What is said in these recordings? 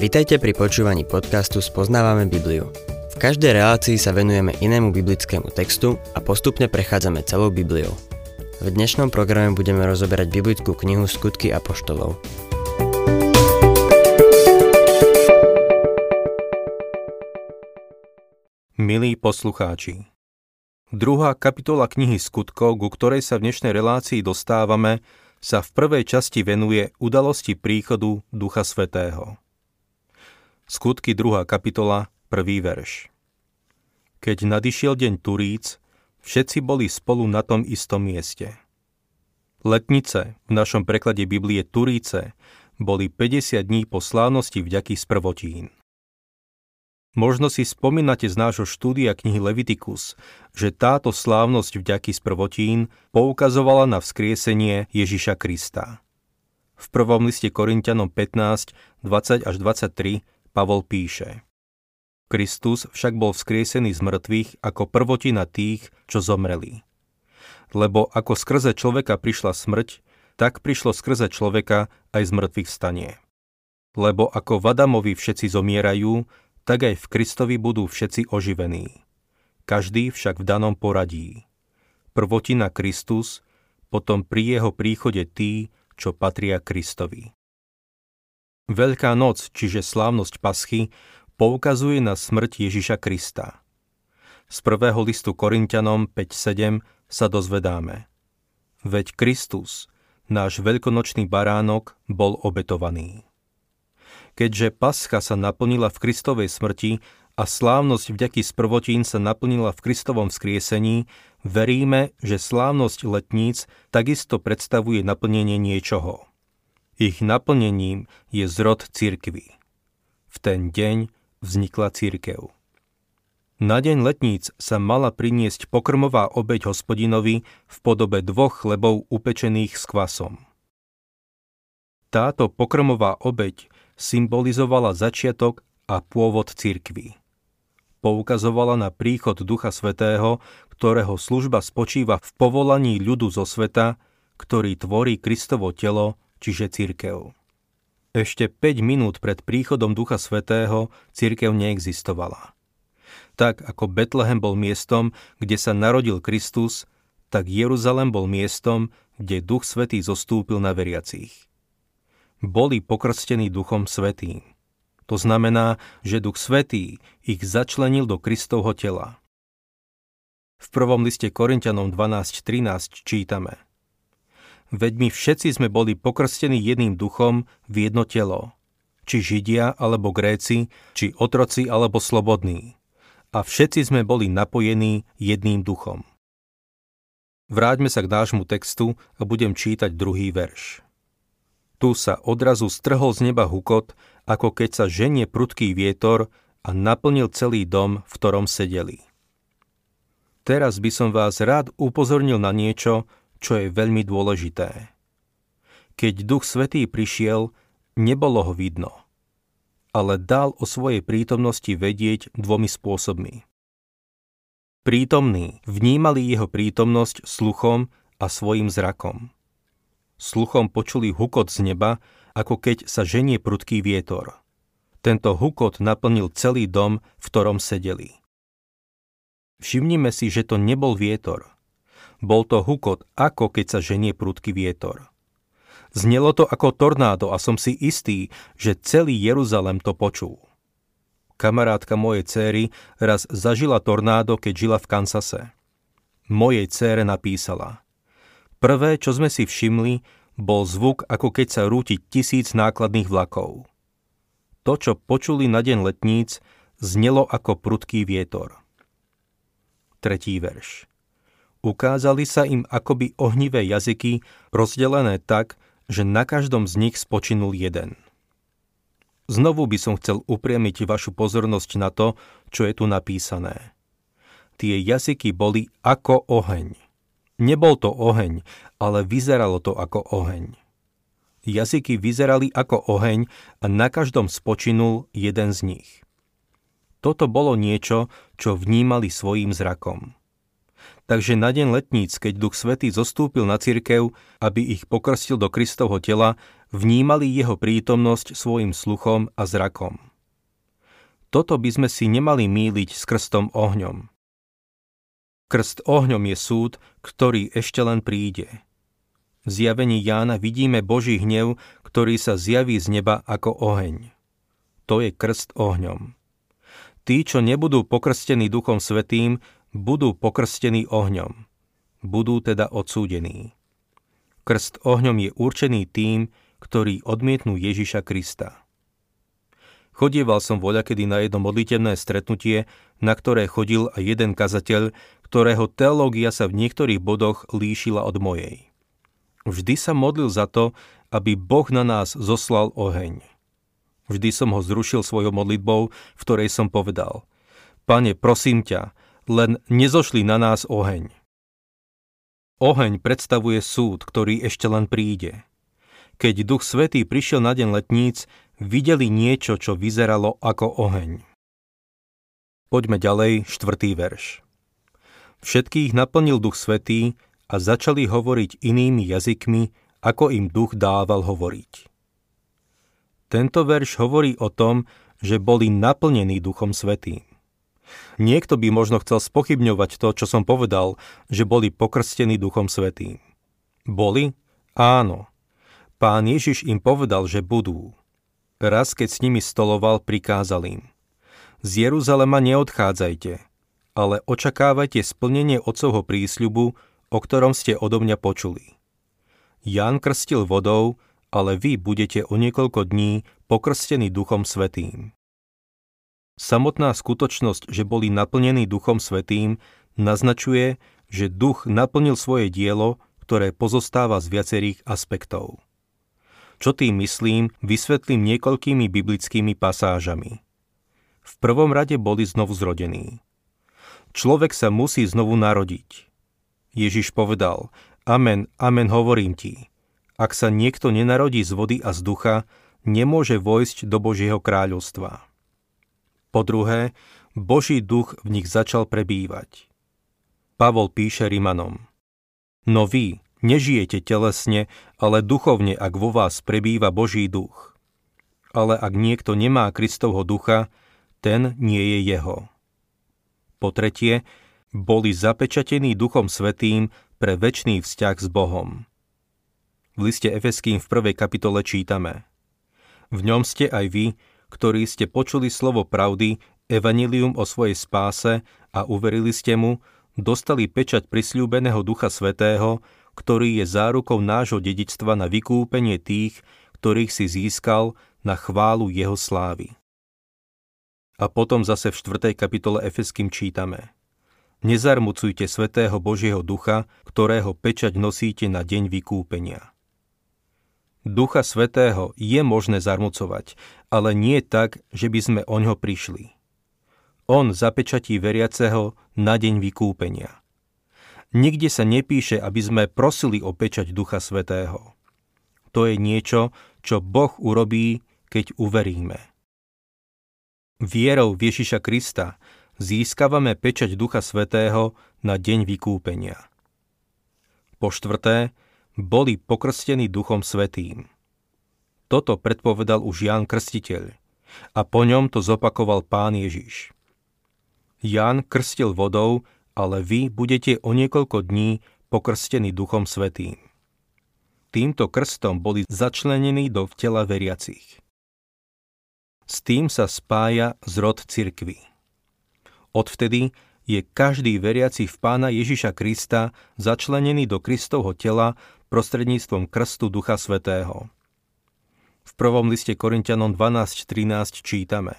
Vitajte pri počúvaní podcastu Spoznávame Bibliu. V každej relácii sa venujeme inému biblickému textu a postupne prechádzame celou Bibliou. V dnešnom programe budeme rozoberať biblickú knihu Skutky apoštolov. Milí poslucháči, druhá kapitola knihy Skutkov, ku ktorej sa v dnešnej relácii dostávame, sa v prvej časti venuje udalosti príchodu Ducha Svetého. Skutky 2. kapitola, 1. verš. Keď nadišiel deň Turíc, všetci boli spolu na tom istom mieste. Letnice, v našom preklade Biblie Turíce, boli 50 dní po slávnosti vďaky z prvotín. Možno si spomínate z nášho štúdia knihy Levitikus, že táto slávnosť vďaky z prvotín poukazovala na vzkriesenie Ježiša Krista. V prvom liste Korintianom 15, 20 až 23 Pavol píše Kristus však bol vzkriesený z mŕtvych ako prvotina tých, čo zomreli. Lebo ako skrze človeka prišla smrť, tak prišlo skrze človeka aj z mŕtvych stanie. Lebo ako v Adamovi všetci zomierajú, tak aj v Kristovi budú všetci oživení. Každý však v danom poradí. Prvotina Kristus, potom pri jeho príchode tí, čo patria Kristovi. Veľká noc, čiže slávnosť paschy, poukazuje na smrť Ježiša Krista. Z prvého listu Korintianom 5.7 sa dozvedáme. Veď Kristus, náš veľkonočný baránok, bol obetovaný. Keďže pascha sa naplnila v Kristovej smrti a slávnosť vďaky z prvotín sa naplnila v Kristovom vzkriesení, veríme, že slávnosť letníc takisto predstavuje naplnenie niečoho. Ich naplnením je zrod cirkvy. V ten deň vznikla církev. Na deň letníc sa mala priniesť pokrmová obeď hospodinovi v podobe dvoch chlebov upečených s kvasom. Táto pokrmová obeď symbolizovala začiatok a pôvod cirkvy. Poukazovala na príchod Ducha Svetého, ktorého služba spočíva v povolaní ľudu zo sveta, ktorý tvorí Kristovo telo, čiže cirkev. Ešte 5 minút pred príchodom Ducha Svetého cirkev neexistovala. Tak ako Betlehem bol miestom, kde sa narodil Kristus, tak Jeruzalem bol miestom, kde Duch Svetý zostúpil na veriacich boli pokrstení Duchom Svetým. To znamená, že Duch Svetý ich začlenil do Kristovho tela. V prvom liste Korintianom 12.13 čítame Veď my všetci sme boli pokrstení jedným duchom v jedno telo, či Židia alebo Gréci, či otroci alebo slobodní. A všetci sme boli napojení jedným duchom. Vráťme sa k nášmu textu a budem čítať druhý verš. Tu sa odrazu strhol z neba hukot, ako keď sa ženie prudký vietor a naplnil celý dom, v ktorom sedeli. Teraz by som vás rád upozornil na niečo, čo je veľmi dôležité. Keď Duch Svetý prišiel, nebolo ho vidno, ale dal o svojej prítomnosti vedieť dvomi spôsobmi. Prítomní vnímali jeho prítomnosť sluchom a svojim zrakom sluchom počuli hukot z neba, ako keď sa ženie prudký vietor. Tento hukot naplnil celý dom, v ktorom sedeli. Všimnime si, že to nebol vietor. Bol to hukot, ako keď sa ženie prudký vietor. Znelo to ako tornádo a som si istý, že celý Jeruzalem to počul. Kamarátka mojej céry raz zažila tornádo, keď žila v Kansase. Mojej cére napísala – Prvé, čo sme si všimli, bol zvuk, ako keď sa rúti tisíc nákladných vlakov. To, čo počuli na deň letníc, znelo ako prudký vietor. Tretí verš. Ukázali sa im akoby ohnivé jazyky, rozdelené tak, že na každom z nich spočinul jeden. Znovu by som chcel upriemiť vašu pozornosť na to, čo je tu napísané. Tie jazyky boli ako oheň. Nebol to oheň, ale vyzeralo to ako oheň. Jazyky vyzerali ako oheň a na každom spočinul jeden z nich. Toto bolo niečo, čo vnímali svojim zrakom. Takže na deň letníc, keď Duch Svetý zostúpil na cirkev, aby ich pokrstil do Kristovho tela, vnímali jeho prítomnosť svojim sluchom a zrakom. Toto by sme si nemali míliť s krstom ohňom. Krst ohňom je súd, ktorý ešte len príde. V zjavení Jána vidíme Boží hnev, ktorý sa zjaví z neba ako oheň. To je krst ohňom. Tí, čo nebudú pokrstení Duchom Svetým, budú pokrstení ohňom. Budú teda odsúdení. Krst ohňom je určený tým, ktorí odmietnú Ježiša Krista. Chodieval som voľakedy na jedno modlitevné stretnutie, na ktoré chodil aj jeden kazateľ, ktorého teológia sa v niektorých bodoch líšila od mojej. Vždy sa modlil za to, aby Boh na nás zoslal oheň. Vždy som ho zrušil svojou modlitbou, v ktorej som povedal Pane, prosím ťa, len nezošli na nás oheň. Oheň predstavuje súd, ktorý ešte len príde. Keď Duch Svetý prišiel na deň letníc, videli niečo, čo vyzeralo ako oheň. Poďme ďalej, štvrtý verš. Všetkých naplnil Duch Svetý a začali hovoriť inými jazykmi, ako im Duch dával hovoriť. Tento verš hovorí o tom, že boli naplnení Duchom Svetým. Niekto by možno chcel spochybňovať to, čo som povedal, že boli pokrstení Duchom Svetým. Boli? Áno. Pán Ježiš im povedal, že budú. Raz, keď s nimi stoloval, prikázal im. Z Jeruzalema neodchádzajte, ale očakávajte splnenie Otcovho prísľubu, o ktorom ste odo mňa počuli. Ján krstil vodou, ale vy budete o niekoľko dní pokrstení Duchom Svetým. Samotná skutočnosť, že boli naplnení Duchom Svetým, naznačuje, že Duch naplnil svoje dielo, ktoré pozostáva z viacerých aspektov. Čo tým myslím, vysvetlím niekoľkými biblickými pasážami. V prvom rade boli znovu zrodení. Človek sa musí znovu narodiť. Ježiš povedal, Amen, amen hovorím ti. Ak sa niekto nenarodí z vody a z ducha, nemôže vojsť do Božieho kráľovstva. Po druhé, Boží duch v nich začal prebývať. Pavol píše Rimanom. No vy nežijete telesne, ale duchovne, ak vo vás prebýva Boží duch. Ale ak niekto nemá Kristovho ducha, ten nie je jeho. Po tretie, boli zapečatení Duchom Svetým pre väčší vzťah s Bohom. V liste Efeským v prvej kapitole čítame V ňom ste aj vy, ktorí ste počuli slovo pravdy, evanilium o svojej spáse a uverili ste mu, dostali pečať prisľúbeného Ducha Svetého, ktorý je zárukou nášho dedičstva na vykúpenie tých, ktorých si získal na chválu jeho slávy. A potom zase v 4. kapitole Efeským čítame Nezarmucujte Svetého Božieho Ducha, ktorého pečať nosíte na deň vykúpenia. Ducha Svetého je možné zarmucovať, ale nie tak, že by sme o ňo prišli. On zapečatí veriaceho na deň vykúpenia. Nikde sa nepíše, aby sme prosili o pečať Ducha Svetého. To je niečo, čo Boh urobí, keď uveríme. Vierou v Ježiša Krista získavame pečať Ducha Svetého na deň vykúpenia. Po štvrté, boli pokrstení Duchom Svetým. Toto predpovedal už Ján Krstiteľ a po ňom to zopakoval pán Ježiš. Ján krstil vodou, ale vy budete o niekoľko dní pokrstení Duchom Svetým. Týmto krstom boli začlenení do tela veriacich. S tým sa spája zrod cirkvy. Odvtedy je každý veriaci v pána Ježiša Krista začlenený do Kristovho tela prostredníctvom krstu Ducha Svetého. V prvom liste Korintianom 12.13 čítame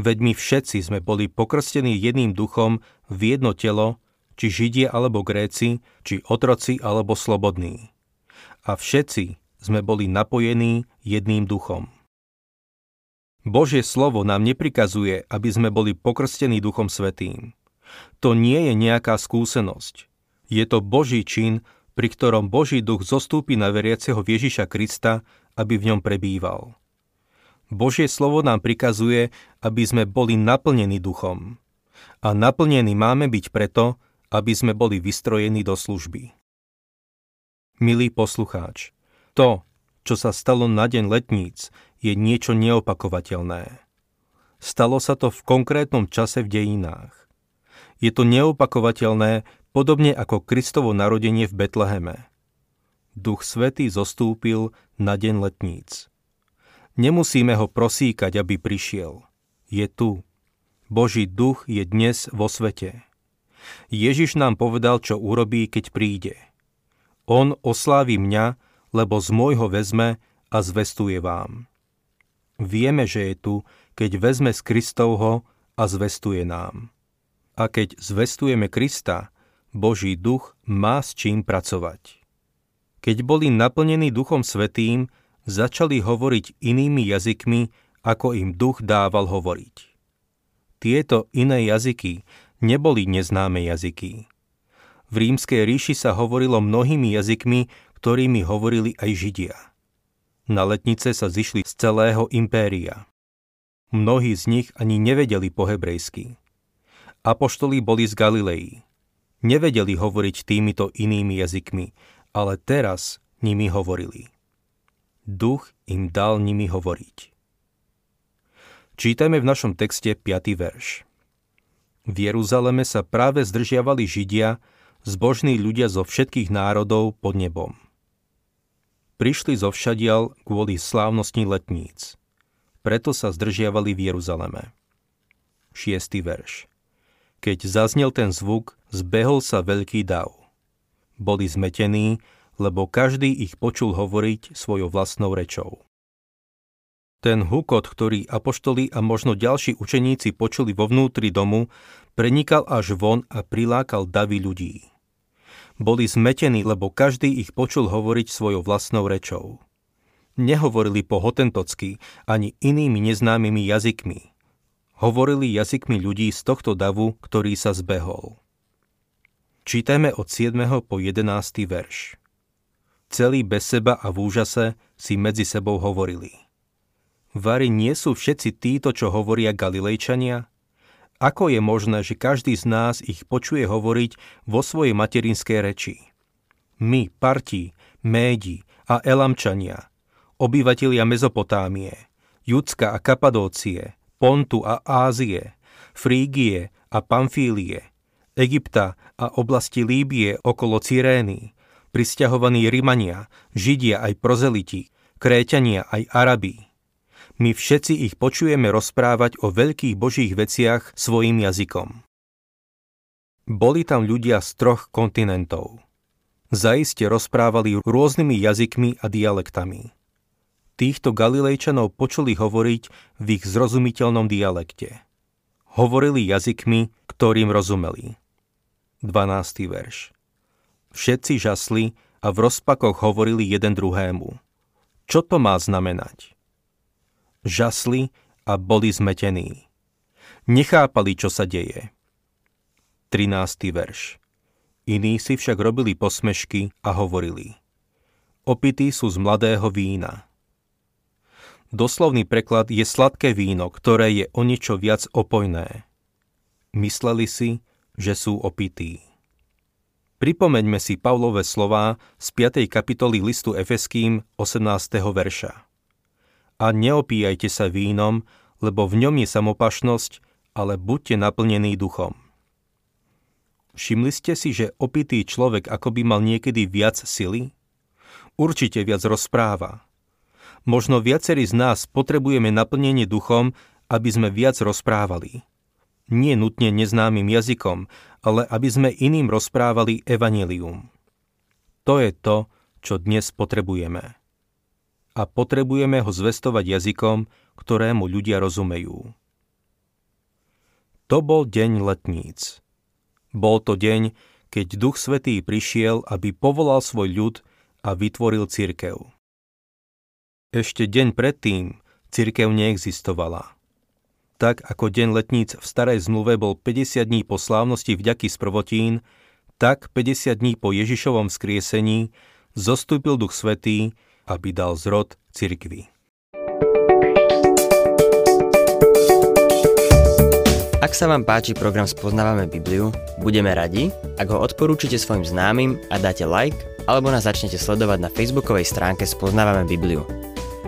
Veď my všetci sme boli pokrstení jedným duchom v jedno telo, či Židie alebo Gréci, či otroci alebo slobodní. A všetci sme boli napojení jedným duchom. Božie slovo nám neprikazuje, aby sme boli pokrstení Duchom Svetým. To nie je nejaká skúsenosť. Je to Boží čin, pri ktorom Boží duch zostúpi na veriaceho Ježiša Krista, aby v ňom prebýval. Božie slovo nám prikazuje, aby sme boli naplnení duchom. A naplnení máme byť preto, aby sme boli vystrojení do služby. Milý poslucháč, to, čo sa stalo na deň letníc, je niečo neopakovateľné. Stalo sa to v konkrétnom čase v dejinách. Je to neopakovateľné, podobne ako Kristovo narodenie v Betleheme. Duch Svetý zostúpil na deň letníc. Nemusíme ho prosíkať, aby prišiel. Je tu. Boží duch je dnes vo svete. Ježiš nám povedal, čo urobí, keď príde. On oslávi mňa, lebo z môjho vezme a zvestuje vám. Vieme, že je tu, keď vezme z Kristovho a zvestuje nám. A keď zvestujeme Krista, Boží duch má s čím pracovať. Keď boli naplnení Duchom Svetým, začali hovoriť inými jazykmi, ako im duch dával hovoriť. Tieto iné jazyky neboli neznáme jazyky. V rímskej ríši sa hovorilo mnohými jazykmi, ktorými hovorili aj Židia. Na letnice sa zišli z celého impéria. Mnohí z nich ani nevedeli po hebrejsky. Apoštoli boli z Galilei. Nevedeli hovoriť týmito inými jazykmi, ale teraz nimi hovorili. Duch im dal nimi hovoriť. Čítajme v našom texte 5. verš. V Jeruzaleme sa práve zdržiavali Židia, zbožní ľudia zo všetkých národov pod nebom prišli zo všadial kvôli slávnostní letníc. Preto sa zdržiavali v Jeruzaleme. 6. verš Keď zaznel ten zvuk, zbehol sa veľký dav. Boli zmetení, lebo každý ich počul hovoriť svojou vlastnou rečou. Ten hukot, ktorý apoštoli a možno ďalší učeníci počuli vo vnútri domu, prenikal až von a prilákal davy ľudí. Boli zmetení, lebo každý ich počul hovoriť svojou vlastnou rečou. Nehovorili po hotentocky ani inými neznámymi jazykmi. Hovorili jazykmi ľudí z tohto davu, ktorý sa zbehol. Čítajme od 7. po 11. verš. Celý bez seba a v úžase si medzi sebou hovorili. Vary nie sú všetci títo, čo hovoria Galilejčania? Ako je možné, že každý z nás ich počuje hovoriť vo svojej materinskej reči? My, Parti, Médi a Elamčania, obyvatelia Mezopotámie, Judska a Kapadócie, Pontu a Ázie, Frígie a Pamfílie, Egypta a oblasti Líbie okolo Cyrény, pristahovaní Rimania, Židia aj prozeliti, Kréťania aj Arabi, my všetci ich počujeme rozprávať o veľkých božích veciach svojim jazykom. Boli tam ľudia z troch kontinentov. Zaiste rozprávali rôznymi jazykmi a dialektami. Týchto Galilejčanov počuli hovoriť v ich zrozumiteľnom dialekte. Hovorili jazykmi, ktorým rozumeli. 12. verš Všetci žasli a v rozpakoch hovorili jeden druhému. Čo to má znamenať? žasli a boli zmetení. Nechápali, čo sa deje. 13. verš Iní si však robili posmešky a hovorili Opití sú z mladého vína. Doslovný preklad je sladké víno, ktoré je o niečo viac opojné. Mysleli si, že sú opití. Pripomeňme si Pavlové slová z 5. kapitoly listu Efeským 18. verša a neopíjajte sa vínom, lebo v ňom je samopašnosť, ale buďte naplnení duchom. Všimli ste si, že opitý človek akoby mal niekedy viac sily? Určite viac rozpráva. Možno viacerí z nás potrebujeme naplnenie duchom, aby sme viac rozprávali. Nie nutne neznámym jazykom, ale aby sme iným rozprávali evanelium. To je to, čo dnes potrebujeme a potrebujeme ho zvestovať jazykom, ktorému ľudia rozumejú. To bol deň letníc. Bol to deň, keď Duch Svetý prišiel, aby povolal svoj ľud a vytvoril cirkev. Ešte deň predtým cirkev neexistovala. Tak ako deň letníc v starej zmluve bol 50 dní po slávnosti vďaky z prvotín, tak 50 dní po Ježišovom skriesení zostúpil Duch Svetý aby dal zrod cirkvi. Ak sa vám páči program Spoznávame Bibliu, budeme radi, ak ho odporúčite svojim známym a dáte like, alebo nás začnete sledovať na facebookovej stránke Spoznávame Bibliu.